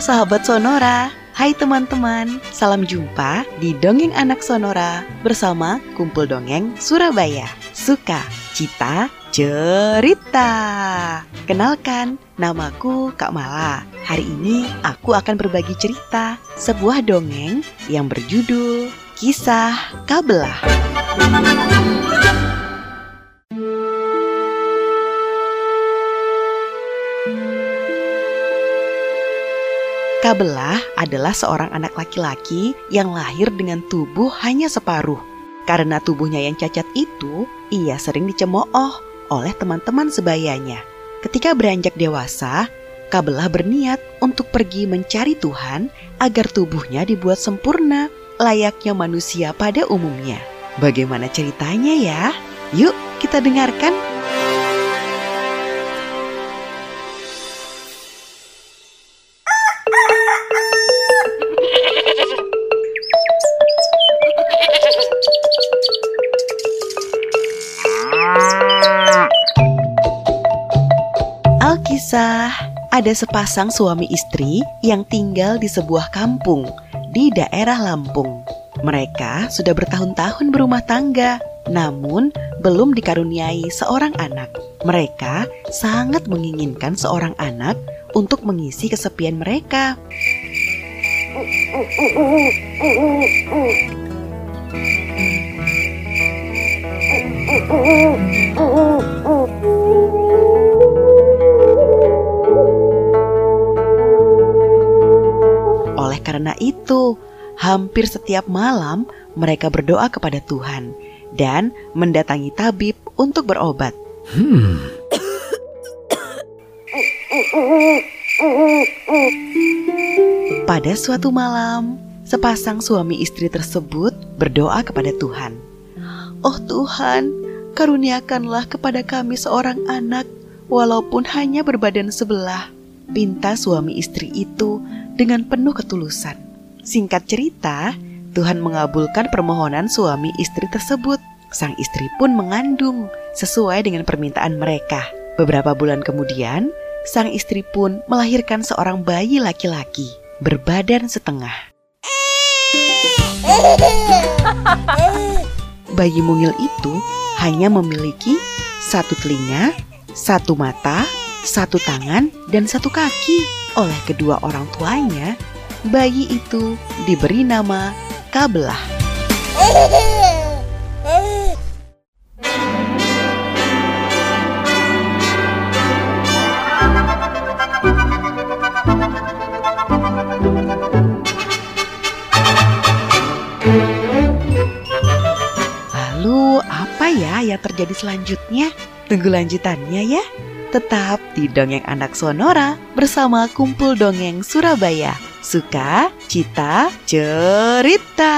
sahabat Sonora. Hai teman-teman, salam jumpa di Dongeng Anak Sonora bersama Kumpul Dongeng Surabaya. Suka, cita, cerita. Kenalkan, namaku Kak Mala. Hari ini aku akan berbagi cerita sebuah dongeng yang berjudul Kisah Kabelah. Kabelah adalah seorang anak laki-laki yang lahir dengan tubuh hanya separuh. Karena tubuhnya yang cacat itu, ia sering dicemooh oleh teman-teman sebayanya. Ketika beranjak dewasa, Kabelah berniat untuk pergi mencari Tuhan agar tubuhnya dibuat sempurna layaknya manusia pada umumnya. Bagaimana ceritanya ya? Yuk kita dengarkan. Alkisah, ada sepasang suami istri yang tinggal di sebuah kampung di daerah Lampung. Mereka sudah bertahun-tahun berumah tangga, namun belum dikaruniai seorang anak. Mereka sangat menginginkan seorang anak untuk mengisi kesepian mereka. Itu, hampir setiap malam mereka berdoa kepada Tuhan dan mendatangi tabib untuk berobat. Pada suatu malam, sepasang suami istri tersebut berdoa kepada Tuhan. Oh Tuhan, karuniakanlah kepada kami seorang anak, walaupun hanya berbadan sebelah. Pinta suami istri itu dengan penuh ketulusan. Singkat cerita, Tuhan mengabulkan permohonan suami istri tersebut. Sang istri pun mengandung sesuai dengan permintaan mereka. Beberapa bulan kemudian, sang istri pun melahirkan seorang bayi laki-laki berbadan setengah. Bayi mungil itu hanya memiliki satu telinga, satu mata, satu tangan, dan satu kaki. Oleh kedua orang tuanya, bayi itu diberi nama Kabelah. Lalu apa ya yang terjadi selanjutnya? Tunggu lanjutannya ya. Tetap di Dongeng Anak Sonora bersama Kumpul Dongeng Surabaya. Suka, cita, cerita.